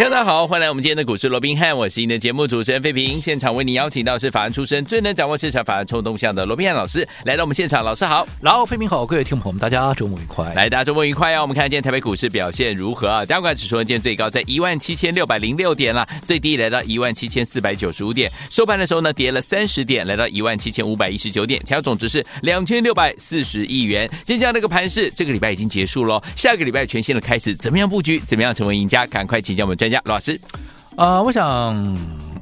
大家好，欢迎来我们今天的股市罗宾汉，我是您的节目主持人费平。现场为您邀请到是法案出身、最能掌握市场法案冲动向的罗宾汉老师来到我们现场，老师好，然后费平好，各位听朋友们，大家周末愉快。来，大家周末愉快啊！我们看今天台北股市表现如何啊？加权指数今天最高在一万七千六百零六点了，最低来到一万七千四百九十五点，收盘的时候呢跌了三十点，来到一万七千五百一十九点，成交总值是两千六百四十亿元。今天这样的一个盘势，这个礼拜已经结束了，下个礼拜全新的开始，怎么样布局？怎么样成为赢家？赶快请教我们专老师。啊、呃，我想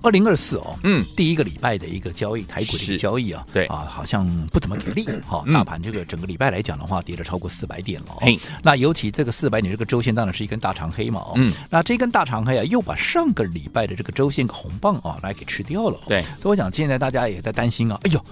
二零二四哦，嗯，第一个礼拜的一个交易，台股的一个交易啊，对啊，好像不怎么给力哈。大盘这个整个礼拜来讲的话，跌了超过四百点了、哦。那尤其这个四百点这个周线当然是一根大长黑嘛，哦，嗯，那这根大长黑啊，又把上个礼拜的这个周线红棒啊来给吃掉了、哦。对，所以我想现在大家也在担心啊，哎呦。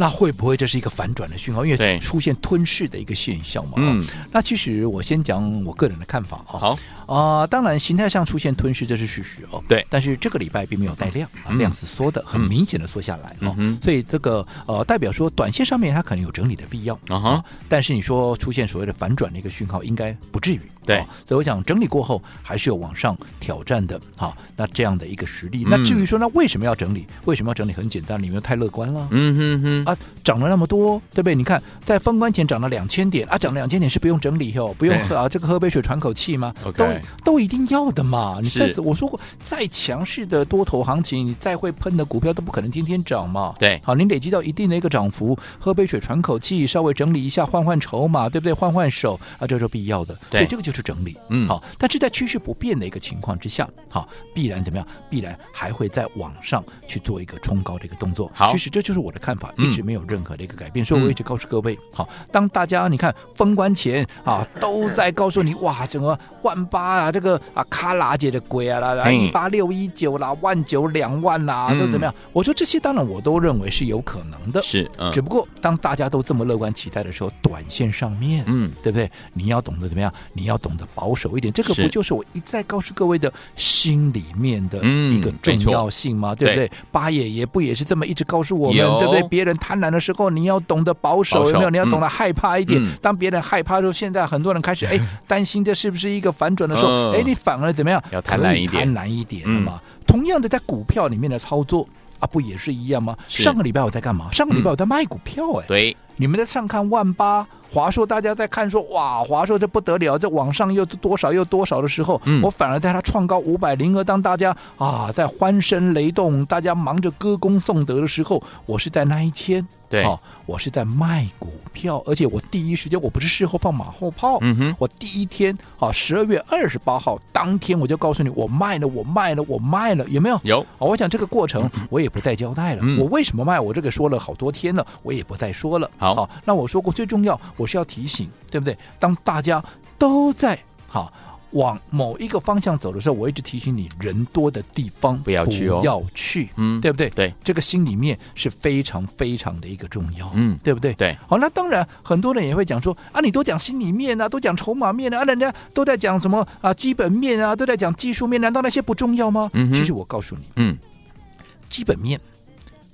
那会不会这是一个反转的讯号？因为出现吞噬的一个现象嘛。嗯，那其实我先讲我个人的看法啊。好啊、呃，当然形态上出现吞噬这是事实哦。对，但是这个礼拜并没有带量，嗯、量是缩的，很明显的缩下来哦。嗯、所以这个呃代表说短线上面它可能有整理的必要啊、哦。但是你说出现所谓的反转的一个讯号，应该不至于。对、哦，所以我想整理过后还是有往上挑战的。好、哦，那这样的一个实力。嗯、那至于说那为什么要整理？为什么要整理？很简单，你们太乐观了。嗯哼哼啊，涨了那么。多对不对？你看，在封关前涨了两千点啊，涨了两千点是不用整理哦，不用喝啊，这个喝杯水喘口气吗.都都一定要的嘛。你再我说过，再强势的多头行情，你再会喷的股票都不可能天天涨嘛。对，好，你累积到一定的一个涨幅，喝杯水喘口气，稍微整理一下，换换筹码，对不对？换换手啊，这是必要的。所以这个就是整理。嗯，好，但是在趋势不变的一个情况之下，好，必然怎么样？必然还会在往上去做一个冲高的一个动作。好，其实这就是我的看法，嗯、一直没有任何的一个改变。所以我一直告诉。各位好，当大家你看封关前啊，都在告诉你哇，整个万八啊，这个啊卡拉姐的鬼啊啦，一八六一九啦，万九两万啦，都怎么样？我说这些当然我都认为是有可能的，是，嗯、只不过当大家都这么乐观期待的时候，短线上面，嗯，对不对？你要懂得怎么样？你要懂得保守一点，这个不就是我一再告诉各位的心里面的一个重要性吗？嗯、对不对？八爷爷不也是这么一直告诉我们，对不对？别人贪婪的时候，你要懂得保守。手有没有？你要懂得害怕一点。嗯、当别人害怕的时候，现在很多人开始哎 担心这是不是一个反转的时候，哎、嗯，你反而怎么样？要贪婪一点，贪婪一点的嘛。嗯、同样的，在股票里面的操作啊，不也是一样吗？上个礼拜我在干嘛？上个礼拜我在卖股票哎、欸。对，你们在上看万八华硕，大家在看说哇，华硕这不得了，这往上又多少又多少的时候，嗯、我反而在它创高五百零二，当大家啊在欢声雷动，大家忙着歌功颂德的时候，我是在那一天。对，哦，我是在卖股票，而且我第一时间我不是事后放马后炮，嗯哼，我第一天啊，十二月二十八号当天我就告诉你，我卖了，我卖了，我卖了，有没有？有。哦，我想这个过程我也不再交代了，嗯、我为什么卖？我这个说了好多天了，我也不再说了。好，好，那我说过最重要，我是要提醒，对不对？当大家都在好。往某一个方向走的时候，我一直提醒你，人多的地方不要去哦，不要去，嗯，对不对？对，这个心里面是非常非常的一个重要，嗯，对不对？对，好，那当然很多人也会讲说啊，你都讲心里面啊，都讲筹码面啊，人家都在讲什么啊，基本面啊，都在讲技术面，难道那些不重要吗？嗯，其实我告诉你，嗯，基本面、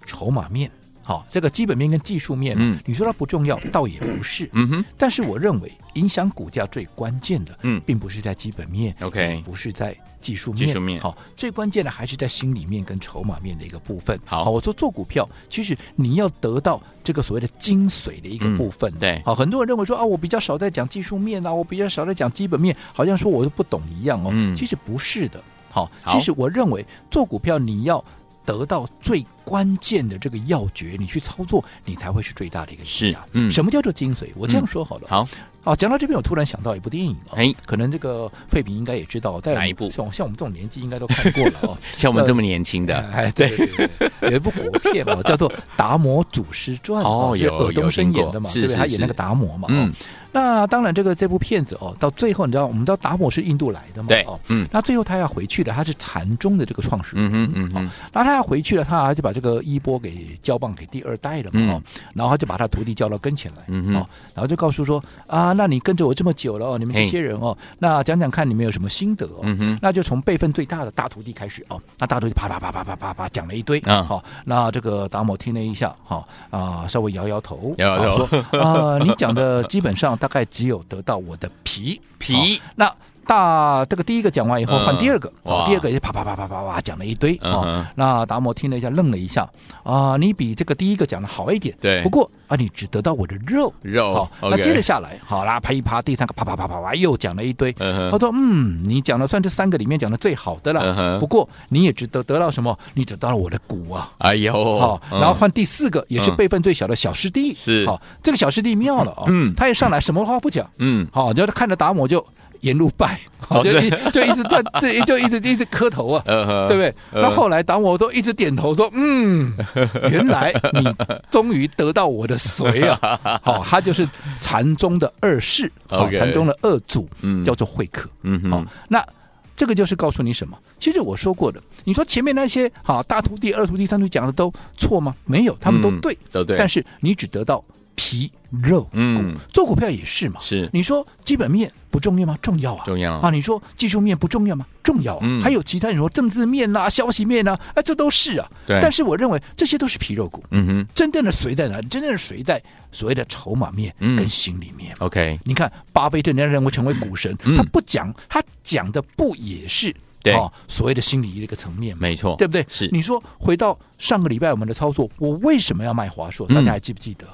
筹码面。好，这个基本面跟技术面，嗯，你说它不重要，倒也不是，嗯哼。但是我认为，影响股价最关键的，嗯，并不是在基本面，OK，不是在技术面，技术面。好，最关键的还是在心里面跟筹码面的一个部分。好，我说做股票，其实你要得到这个所谓的精髓的一个部分。对，好，很多人认为说啊，我比较少在讲技术面啊，我比较少在讲基本面，好像说我都不懂一样哦。嗯，其实不是的。好，其实我认为做股票你要。得到最关键的这个要诀，你去操作，你才会是最大的一个赢家。嗯，什么叫做精髓？我这样说好了。好，啊，讲到这边，我突然想到一部电影哎，可能这个费平应该也知道，在哪一部？像像我们这种年纪，应该都看过了哦。像我们这么年轻的，哎，对对对，有一部国片嘛，叫做《达摩祖师传》，哦，有尔冬升演的嘛，对不对？他演那个达摩嘛。嗯。那当然，这个这部片子哦，到最后你知道，我们知道达摩是印度来的嘛？对，哦，嗯，那最后他要回去的，他是禅宗的这个创始人，嗯嗯嗯，那他要回去了，他就把这个衣钵给交棒给第二代了嘛，哦，然后他就把他徒弟叫到跟前来，嗯哦，然后就告诉说啊，那你跟着我这么久了哦，你们这些人哦，那讲讲看你们有什么心得哦，嗯那就从辈分最大的大徒弟开始哦，那大徒弟啪啪啪啪啪啪啪讲了一堆，啊，好，那这个达摩听了一下，好啊，稍微摇摇头，摇摇头，说啊，你讲的基本上大概只有得到我的皮皮，那。大这个第一个讲完以后，换第二个，哦，第二个也啪啪啪啪啪啪讲了一堆哦。那达摩听了一下，愣了一下啊，你比这个第一个讲的好一点，对。不过啊，你只得到我的肉肉。好，那接着下来，好啦，啪一啪，第三个啪啪啪啪啪又讲了一堆。他说，嗯，你讲的算这三个里面讲的最好的了。不过你也只得得到什么？你只得到了我的骨啊。哎呦，好，然后换第四个，也是辈分最小的小师弟。是，好，这个小师弟妙了啊。嗯，他一上来什么话不讲。嗯，好，就看着达摩就。沿路拜，就一 就一直在这 就一直一直磕头啊，对不对？那后来当我都一直点头说：“嗯，原来你终于得到我的髓啊！”好，他就是禅宗的二世，好，禅宗的二祖，叫做慧可。嗯，好，那这个就是告诉你什么？其实我说过的，你说前面那些好大徒弟、二徒弟、三徒弟讲的都错吗？没有，他们都对，都对。但是你只得到。皮肉嗯，做股票也是嘛。是你说基本面不重要吗？重要啊，重要啊。你说技术面不重要吗？重要啊。嗯，还有其他你说政治面呐、啊、消息面呐、啊，哎，这都是啊。对。但是我认为这些都是皮肉股。嗯哼。真正的谁在哪里？真正的谁在所谓的筹码面跟心里面？OK。你看巴菲特人家认为成为股神，他不讲，他讲的不也是对所谓的心理的一个层面？没错，对不对？是。你说回到上个礼拜我们的操作，我为什么要卖华硕？大家还记不记得？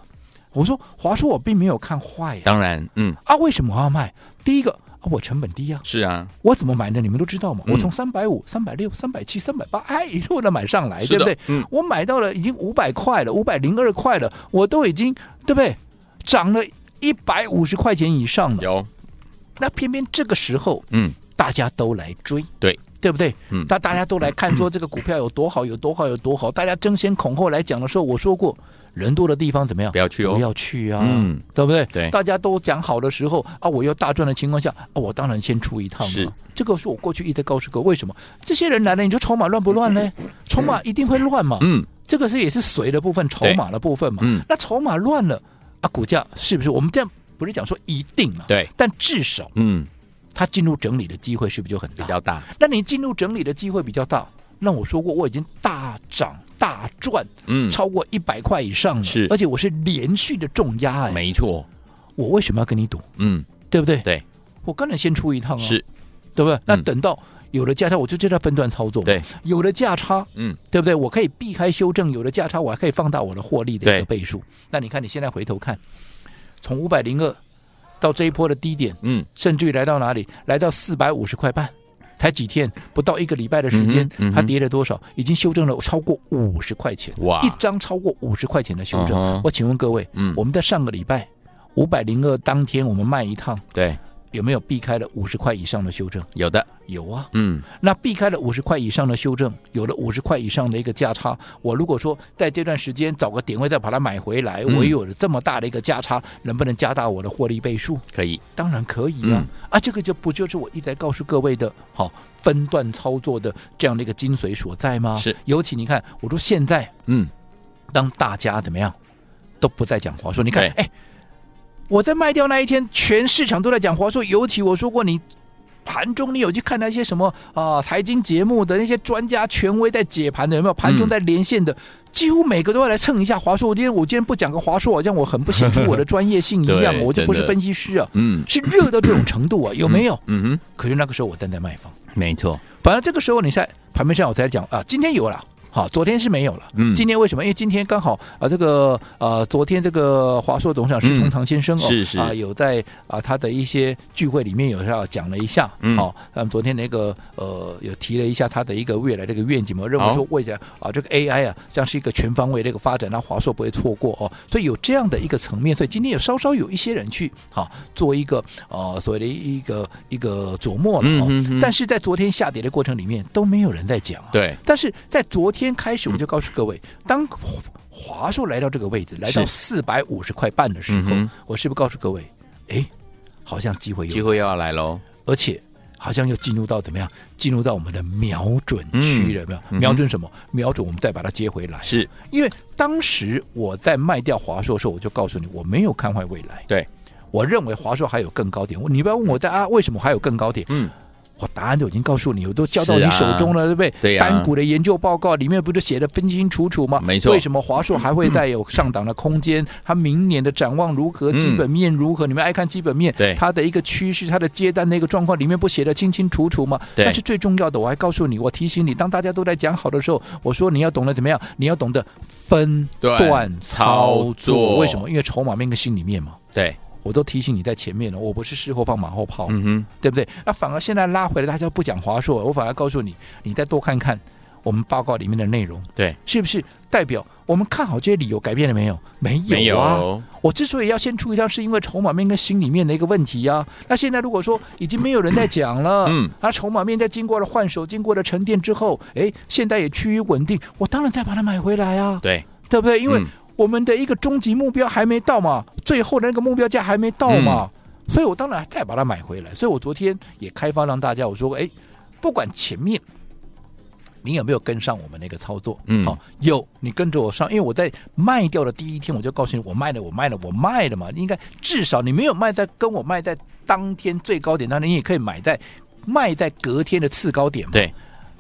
我说华硕我并没有看坏呀，当然，嗯。啊，为什么我要卖？第一个啊，我成本低呀，是啊，我怎么买的？你们都知道嘛，我从三百五、三百六、三百七、三百八，哎，一路的买上来，对不对？嗯，我买到了已经五百块了，五百零二块了，我都已经对不对？涨了一百五十块钱以上了，有，那偏偏这个时候，嗯，大家都来追，对对不对？嗯，大大家都来看说这个股票有多好，有多好，有多好，大家争先恐后来讲的时候，我说过。人多的地方怎么样？不要去哦，不要去啊，嗯，对不对？对，大家都讲好的时候啊，我要大赚的情况下啊，我当然先出一趟。是，这个是我过去一直告诉各位，为什么这些人来了，你说筹码乱不乱呢？筹码一定会乱嘛。嗯，这个是也是随的部分，筹码的部分嘛。嗯，那筹码乱了啊，股价是不是？我们这样不是讲说一定啊，对，但至少，嗯，它进入整理的机会是不是就很大？比较大。那你进入整理的机会比较大，那我说过我已经大涨。大赚，嗯，超过一百块以上了，是，而且我是连续的重压，哎，没错，我为什么要跟你赌？嗯，对不对？对，我当然先出一趟啊，是，对不对？那等到有了价差，我就就在分段操作，对，有了价差，嗯，对不对？我可以避开修正，有了价差，我还可以放大我的获利的一个倍数。那你看，你现在回头看，从五百零二到这一波的低点，嗯，甚至于来到哪里？来到四百五十块半。才几天，不到一个礼拜的时间，嗯嗯、它跌了多少？已经修正了超过五十块钱，哇！一张超过五十块钱的修正。Uh huh、我请问各位，嗯，我们在上个礼拜五百零二当天，我们卖一趟，对。有没有避开了五十块以上的修正？有的，有啊。嗯，那避开了五十块以上的修正，有了五十块以上的一个价差，我如果说在这段时间找个点位再把它买回来，嗯、我有了这么大的一个价差，能不能加大我的获利倍数？可以，当然可以啊。嗯、啊，这个就不就是我一直在告诉各位的，好分段操作的这样的一个精髓所在吗？是。尤其你看，我说现在，嗯，当大家怎么样都不再讲话，说你看，哎。我在卖掉那一天，全市场都在讲华硕。尤其我说过，你盘中你有去看那些什么啊财经节目的那些专家权威在解盘的，有没有？盘中在连线的，嗯、几乎每个都要来蹭一下华硕。我今天我今天不讲个华硕，好像我很不显出我的专业性一样，我就不是分析师啊。嗯，是热到这种程度啊，有没有？嗯哼。可是那个时候我站在卖方，没错。反正这个时候你在盘面上我才讲啊，今天有了。好，昨天是没有了。嗯，今天为什么？因为今天刚好啊，这个呃，昨天这个华硕董事长石崇堂先生哦，是是啊，有在啊他的一些聚会里面有要讲了一下。嗯，好，那么昨天那个呃，有提了一下他的一个未来的一个愿景嘛，认为说未来啊，这个 AI 啊，像是一个全方位的一个发展，那华硕不会错过哦。所以有这样的一个层面，所以今天有稍稍有一些人去好做一个呃所谓的一个一个琢磨了哦。但是在昨天下跌的过程里面都没有人在讲。对，但是在昨天。天开始我就告诉各位，当华硕来到这个位置，来到四百五十块半的时候，我是不是告诉各位哎，好像机会有机会又要来喽，而且好像又进入到怎么样？进入到我们的瞄准区了，没有、嗯？瞄准什么？瞄准我们再把它接回来。是因为当时我在卖掉华硕的时候，我就告诉你，我没有看坏未来。对，我认为华硕还有更高点。你不要问我在啊，为什么还有更高点？嗯。我答案都已经告诉你，我都交到你手中了，啊、对不对？对呀、啊。单股的研究报告里面不是写的分清楚楚吗？没错。为什么华硕还会再有上档的空间？它明年的展望如何？基本面如何？嗯、你们爱看基本面？对。它的一个趋势，它的接单的一个状况里面不写的清清楚楚吗？对。但是最重要的，我还告诉你，我提醒你，当大家都在讲好的时候，我说你要懂得怎么样？你要懂得分段操作。为什么？因为筹码面跟心里面嘛。对。我都提醒你在前面了，我不是事后放马后炮，嗯哼，对不对？那反而现在拉回来，大家不讲华硕，我反而告诉你，你再多看看我们报告里面的内容，对，是不是代表我们看好这些理由改变了没有？没有啊！没有。我之所以要先出一趟，是因为筹码面跟心里面的一个问题啊。那现在如果说已经没有人在讲了，嗯，那筹码面在经过了换手、经过了沉淀之后，哎，现在也趋于稳定，我当然再把它买回来啊，对，对不对？因为、嗯我们的一个终极目标还没到嘛，最后的那个目标价还没到嘛，嗯、所以我当然再把它买回来。所以我昨天也开发让大家我说，哎，不管前面你有没有跟上我们那个操作，嗯，好、哦，有你跟着我上，因为我在卖掉的第一天我就告诉你，我卖了，我卖了，我卖了嘛。应该至少你没有卖在跟我卖在当天最高点，那你也可以买在卖在隔天的次高点嘛。对。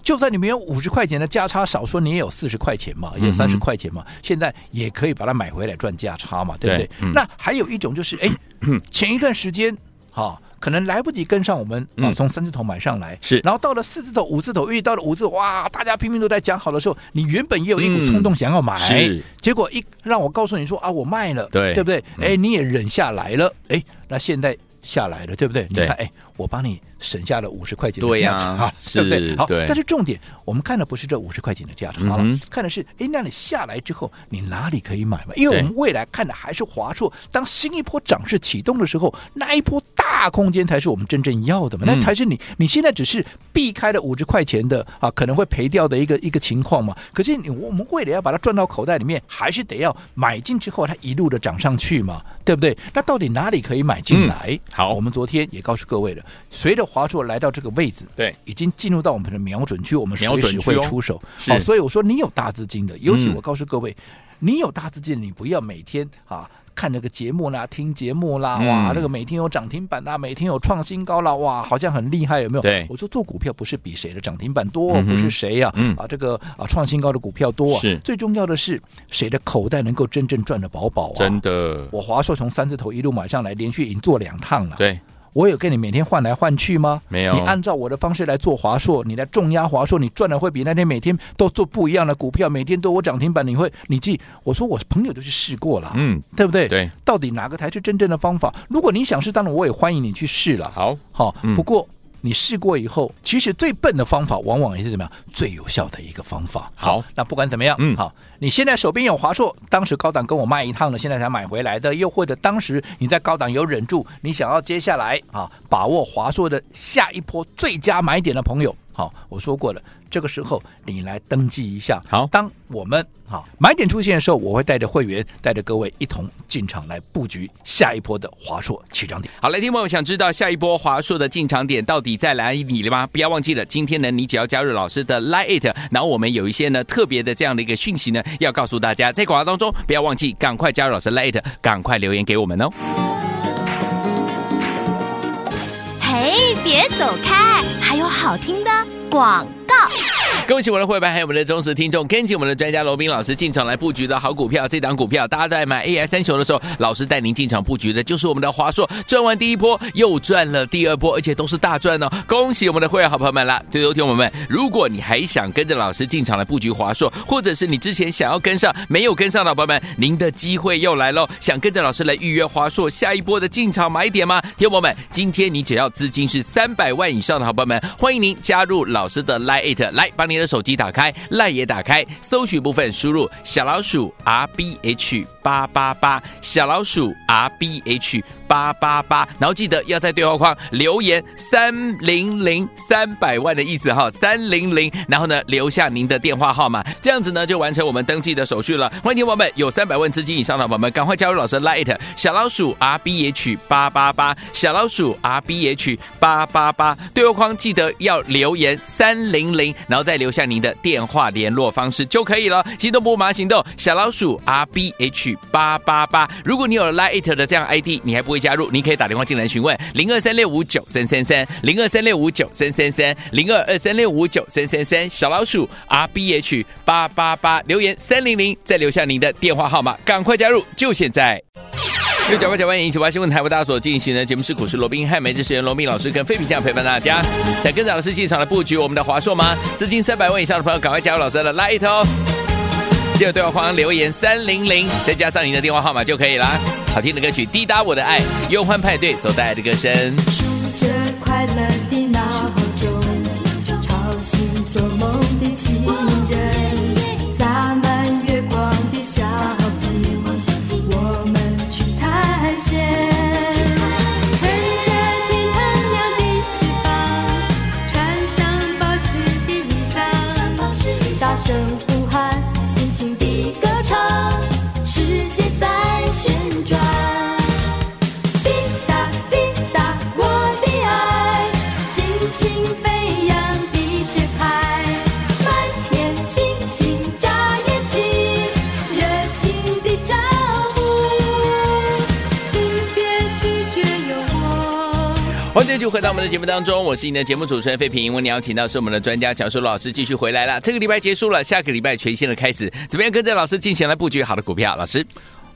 就算你没有五十块钱的价差，少说你也有四十块钱嘛，也有三十块钱嘛。嗯、现在也可以把它买回来赚价差嘛，对不对？那还有一种就是，哎，前一段时间哈、哦，可能来不及跟上我们啊，从三字头买上来，是，然后到了四字头、五字头，遇到了五字头，哇，大家拼命都在讲好的时候，你原本也有一股冲动想要买，是，结果一让我告诉你说啊，我卖了，对，对不对？哎，你也忍下来了，哎，那现在下来了，对不对？你看，哎，我帮你。省下了五十块钱的价差，啊、对不对？好，但是重点，我们看的不是这五十块钱的价差了，嗯、看的是，哎，那你下来之后，你哪里可以买嘛？因为我们未来看的还是华硕，当新一波涨势启动的时候，那一波大空间才是我们真正要的嘛，那才是你你现在只是避开了五十块钱的啊，可能会赔掉的一个一个情况嘛。可是你我们为了要把它赚到口袋里面，还是得要买进之后，它一路的涨上去嘛，对不对？那到底哪里可以买进来？嗯、好，我们昨天也告诉各位了，随着华硕来到这个位置，对，已经进入到我们的瞄准区，我们随时会出手。好，所以我说你有大资金的，尤其我告诉各位，嗯、你有大资金，你不要每天啊看那个节目啦，听节目啦，嗯、哇，那个每天有涨停板啦，每天有创新高啦，哇，好像很厉害，有没有？对，我说做股票不是比谁的涨停板多，嗯、不是谁呀、啊，嗯、啊，这个啊创新高的股票多、啊，是。最重要的是谁的口袋能够真正赚的饱饱啊？真的，我华硕从三字头一路买上来，连续已经做两趟了，对。我有跟你每天换来换去吗？没有。你按照我的方式来做华硕，你来重压华硕，你赚的会比那天每天都做不一样的股票，每天都我涨停板，你会你记？我说我朋友都去试过了，嗯，对不对？对。到底哪个才是真正的方法？如果你想试，当然我也欢迎你去试了。好，好，不过。嗯你试过以后，其实最笨的方法，往往也是怎么样最有效的一个方法。好，好，那不管怎么样，嗯，好，你现在手边有华硕，当时高档跟我卖一趟的，现在才买回来的，又或者当时你在高档有忍住，你想要接下来啊把握华硕的下一波最佳买点的朋友。好，我说过了，这个时候你来登记一下。好，当我们好买点出现的时候，我会带着会员，带着各位一同进场来布局下一波的华硕起涨点。好，来，听众朋友想知道下一波华硕的进场点到底在哪里了吗？不要忘记了，今天呢，你只要加入老师的 Lite，然后我们有一些呢特别的这样的一个讯息呢，要告诉大家，在广告当中不要忘记，赶快加入老师 Lite，赶快留言给我们哦。嘿，别走开，还有好听的广告。恭喜我们的会员，还有我们的忠实听众，跟紧我们的专家罗宾老师进场来布局的好股票。这档股票，大家在买 AI 三雄的时候，老师带您进场布局的就是我们的华硕，赚完第一波又赚了第二波，而且都是大赚哦！恭喜我们的会员好朋友们啦！对，听友们，如果你还想跟着老师进场来布局华硕，或者是你之前想要跟上没有跟上的朋友们，您的机会又来喽！想跟着老师来预约华硕下一波的进场买点吗？听友们，今天你只要资金是三百万以上的好朋友们，欢迎您加入老师的 Lite，来帮您手机打开赖也打开，搜寻部分输入小老鼠 R B H 八八八，小老鼠 R B H。八八八，然后记得要在对话框留言三零零三百万的意思哈，三零零，然后呢留下您的电话号码，这样子呢就完成我们登记的手续了。欢迎听友们有三百万资金以上的宝宝们，赶快加入老师的 Light 小老鼠 R B H 八八八，小老鼠 R B H 八八八，对话框记得要留言三零零，然后再留下您的电话联络方式就可以了。行动不马行动，小老鼠 R B H 八八八。如果你有了 Light 的这样 ID，你还不会加入，您可以打电话进来询问零二三六五九三三三零二三六五九三三三零二二三六五九三三三，小老鼠 R B H 八八八，留言三零零，再留下您的电话号码，赶快加入，就现在。六九八九八零一九八新闻台为大家所进行的节目是股市罗宾汉，每日时间罗宾老师跟费皮酱陪伴大家，想跟着老师进场的布局我们的华硕吗？资金三百万以上的朋友，赶快加入老师的 Light 哦！就对话框留言三零零，再加上您的电话号码就可以啦。好听的歌曲《滴答我的爱》，忧欢派对所带来的歌声。欢迎继续回到我们的节目当中，我是你的节目主持人费平。我们邀请到是我们的专家乔叔老师继续回来了。这个礼拜结束了，下个礼拜全新的开始，怎么样跟着老师进行来布局好的股票？老师，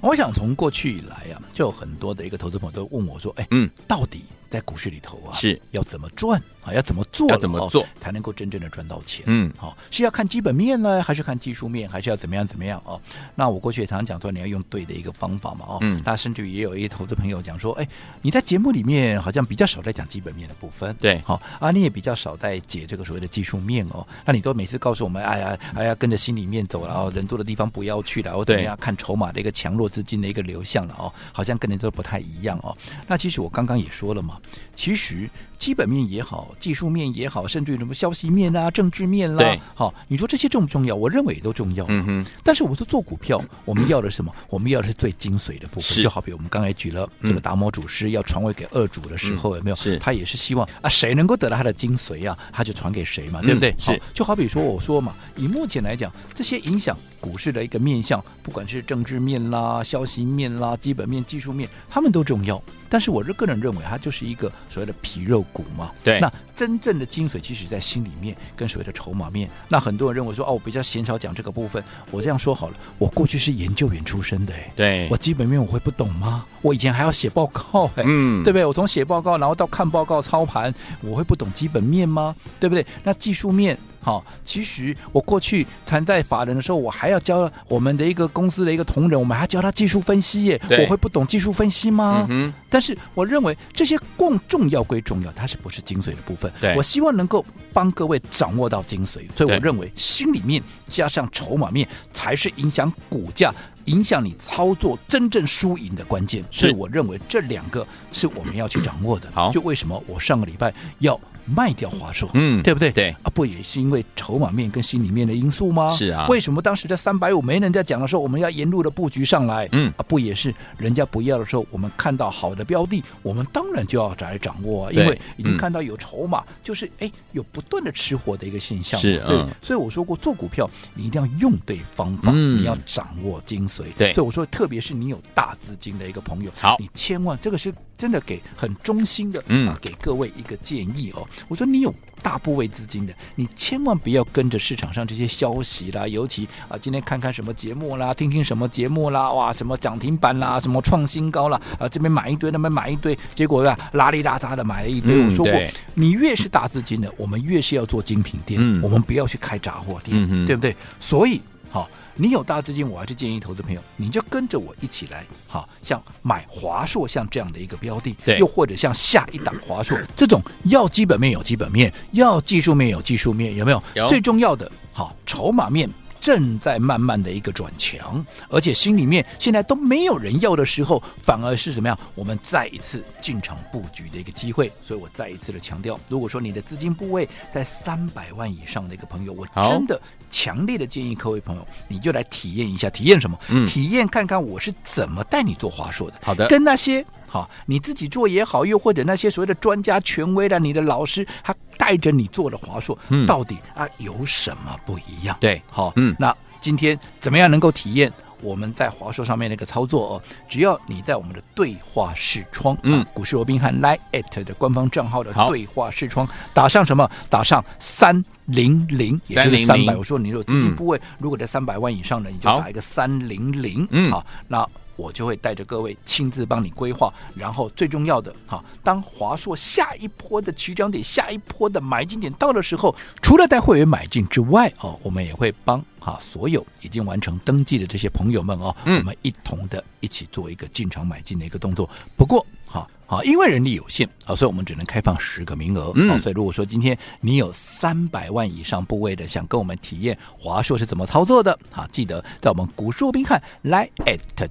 我想从过去以来啊，就有很多的一个投资朋友都问我说：“哎，嗯，到底在股市里头啊，是要怎么赚？”啊，要怎么做？要怎么做才能够真正的赚到钱？嗯，好，是要看基本面呢，还是看技术面，还是要怎么样怎么样哦？那我过去也常常讲说，你要用对的一个方法嘛，哦，嗯，那甚至于也有一些投资朋友讲说，哎，你在节目里面好像比较少在讲基本面的部分，对，好啊，你也比较少在解这个所谓的技术面哦，那你都每次告诉我们，哎呀，哎呀，跟着心里面走了哦，人多的地方不要去了，哦，怎么样看筹码的一个强弱资金的一个流向了哦，好像跟人都不太一样哦。那其实我刚刚也说了嘛，其实。基本面也好，技术面也好，甚至于什么消息面啊、政治面啦，对，好，你说这些重不重要？我认为也都重要。嗯哼。但是我说做股票，我们要的是什么？我们要的是最精髓的部分。就好比我们刚才举了这个达摩祖师要传位给二主的时候，有没有？是。他也是希望啊，谁能够得到他的精髓啊，他就传给谁嘛，对不对？是。就好比说我说嘛，以目前来讲，这些影响股市的一个面向，不管是政治面啦、消息面啦、基本面、技术面，他们都重要。但是我是个人认为，它就是一个所谓的皮肉股嘛。对。那真正的精髓，其实在心里面，跟所谓的筹码面。那很多人认为说，哦，我比较鲜少讲这个部分。我这样说好了，我过去是研究员出身的，哎，对。我基本面我会不懂吗？我以前还要写报告，哎，嗯，对不对？我从写报告，然后到看报告操盘，我会不懂基本面吗？对不对？那技术面。好，其实我过去谈在法人的时候，我还要教我们的一个公司的一个同仁，我们还教他技术分析耶。我会不懂技术分析吗？嗯，但是我认为这些共重要归重要，它是不是精髓的部分？对，我希望能够帮各位掌握到精髓，所以我认为心里面加上筹码面才是影响股价、影响你操作真正输赢的关键。所以我认为这两个是我们要去掌握的。好，就为什么我上个礼拜要。卖掉华硕，嗯，对不对？对啊，不也是因为筹码面跟心里面的因素吗？是啊。为什么当时在三百五没人在讲的时候，我们要沿路的布局上来？嗯啊，不也是人家不要的时候，我们看到好的标的，我们当然就要来掌握啊，因为已经看到有筹码，嗯、就是哎有不断的吃货的一个现象。是啊。对，所以我说过，做股票你一定要用对方法，嗯、你要掌握精髓。对，所以我说，特别是你有大资金的一个朋友，好，你千万这个是。真的给很忠心的啊，给各位一个建议哦。我说你有大部位资金的，你千万不要跟着市场上这些消息啦，尤其啊，今天看看什么节目啦，听听什么节目啦，哇，什么涨停板啦，什么创新高啦，啊，这边买一堆，那边买一堆，结果啊，拉里拉扎的买了一堆。嗯、我说过，你越是大资金的，我们越是要做精品店，嗯、我们不要去开杂货店，嗯、对不对？所以，好、哦。你有大资金，我还是建议投资朋友，你就跟着我一起来，好像买华硕像这样的一个标的，对，又或者像下一档华硕 这种，要基本面有基本面，要技术面有技术面，有没有？有。最重要的，好，筹码面。正在慢慢的一个转强，而且心里面现在都没有人要的时候，反而是怎么样？我们再一次进场布局的一个机会。所以我再一次的强调，如果说你的资金部位在三百万以上的一个朋友，我真的强烈的建议各位朋友，你就来体验一下，体验什么？嗯，体验看看我是怎么带你做华硕的。好的，跟那些。好，你自己做也好，又或者那些所谓的专家权威的，你的老师他带着你做的华硕，嗯，到底啊有什么不一样？对，好，嗯，那今天怎么样能够体验我们在华硕上面那个操作哦？只要你在我们的对话视窗，嗯，股市罗宾汉 Line@ 的官方账号的对话视窗，打上什么？打上三零零，也就是三百。我说你有资金部位，嗯，如果在三百万以上的，你就打一个三零零，嗯，好，那。我就会带着各位亲自帮你规划，然后最重要的哈，当华硕下一波的起涨点、下一波的买进点到的时候，除了带会员买进之外哦，我们也会帮哈所有已经完成登记的这些朋友们哦，嗯、我们一同的一起做一个进场买进的一个动作。不过哈。好，因为人力有限，好，所以我们只能开放十个名额。嗯，所以如果说今天你有三百万以上部位的，想跟我们体验华硕是怎么操作的，好，记得在我们股市罗宾汉 Line@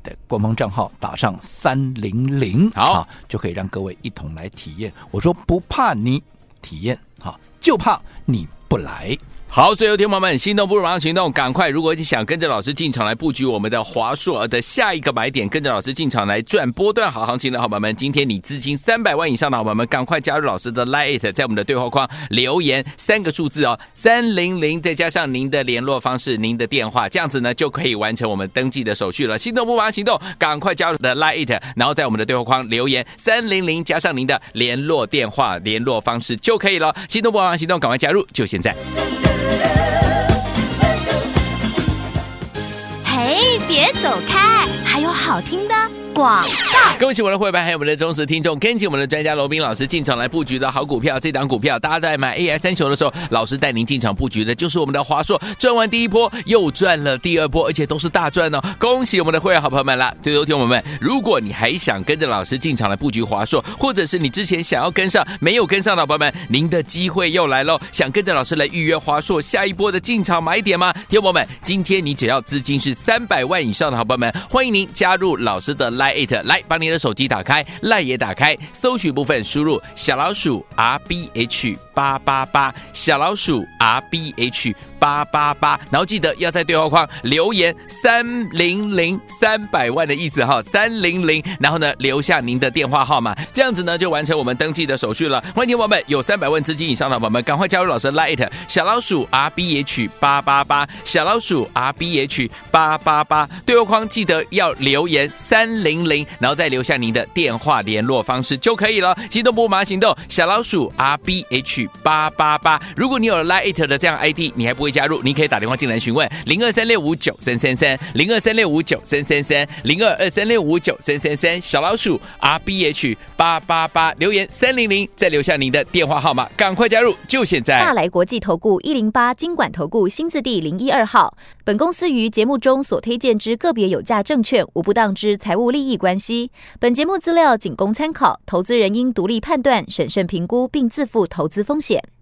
的官方账号打上三零零，好，就可以让各位一同来体验。我说不怕你体验，好，就怕你不来。好，所有听众们，心动不如马上行动，赶快！如果你想跟着老师进场来布局我们的华硕的下一个买点，跟着老师进场来赚波段好行情的好朋友们，今天你资金三百万以上的好朋友们，赶快加入老师的 Lite，在我们的对话框留言三个数字哦，三零零，再加上您的联络方式、您的电话，这样子呢就可以完成我们登记的手续了。心动不如马上行动，赶快加入的 Lite，然后在我们的对话框留言三零零，加上您的联络电话、联络方式就可以了。心动不如马上行动，赶快加入，就现在。嘿，别走开，还有好听的。广告，恭喜我们的会员还有我们的忠实听众，跟紧我们的专家罗宾老师进场来布局的好股票。这档股票，大家在买 AI 三雄的时候，老师带您进场布局的就是我们的华硕，赚完第一波又赚了第二波，而且都是大赚哦！恭喜我们的会员好朋友们了。最后听我们，如果你还想跟着老师进场来布局华硕，或者是你之前想要跟上没有跟上的朋友们，您的机会又来喽！想跟着老师来预约华硕下一波的进场买点吗？听我们，今天你只要资金是三百万以上的好朋友们，欢迎您加入老师的 Lite it 来，把你的手机打开，LINE 也打开，搜寻部分输入小老鼠 R B H 八八八，小老鼠 R B H。八八八，然后记得要在对话框留言三零零三百万的意思哈，三零零，然后呢留下您的电话号码，这样子呢就完成我们登记的手续了。欢迎听友们有三百万资金以上的宝宝们，赶快加入老师 Light 小老鼠 R B H 八八八，小老鼠 R B H 八八八，对话框记得要留言三零零，然后再留下您的电话联络方式就可以了。行动不马行动，小老鼠 R B H 八八八。如果你有了 Light 的这样 ID，你还不会加入，你可以打电话进来询问零二三六五九三三三零二三六五九三三三零二二三六五九三三三小老鼠 R B H 八八八留言三零零，再留下您的电话号码，赶快加入，就现在！大来国际投顾一零八金管投顾新字第零一二号，本公司于节目中所推荐之个别有价证券无不当之财务利益关系，本节目资料仅供参考，投资人应独立判断、审慎评估并自负投资风风险。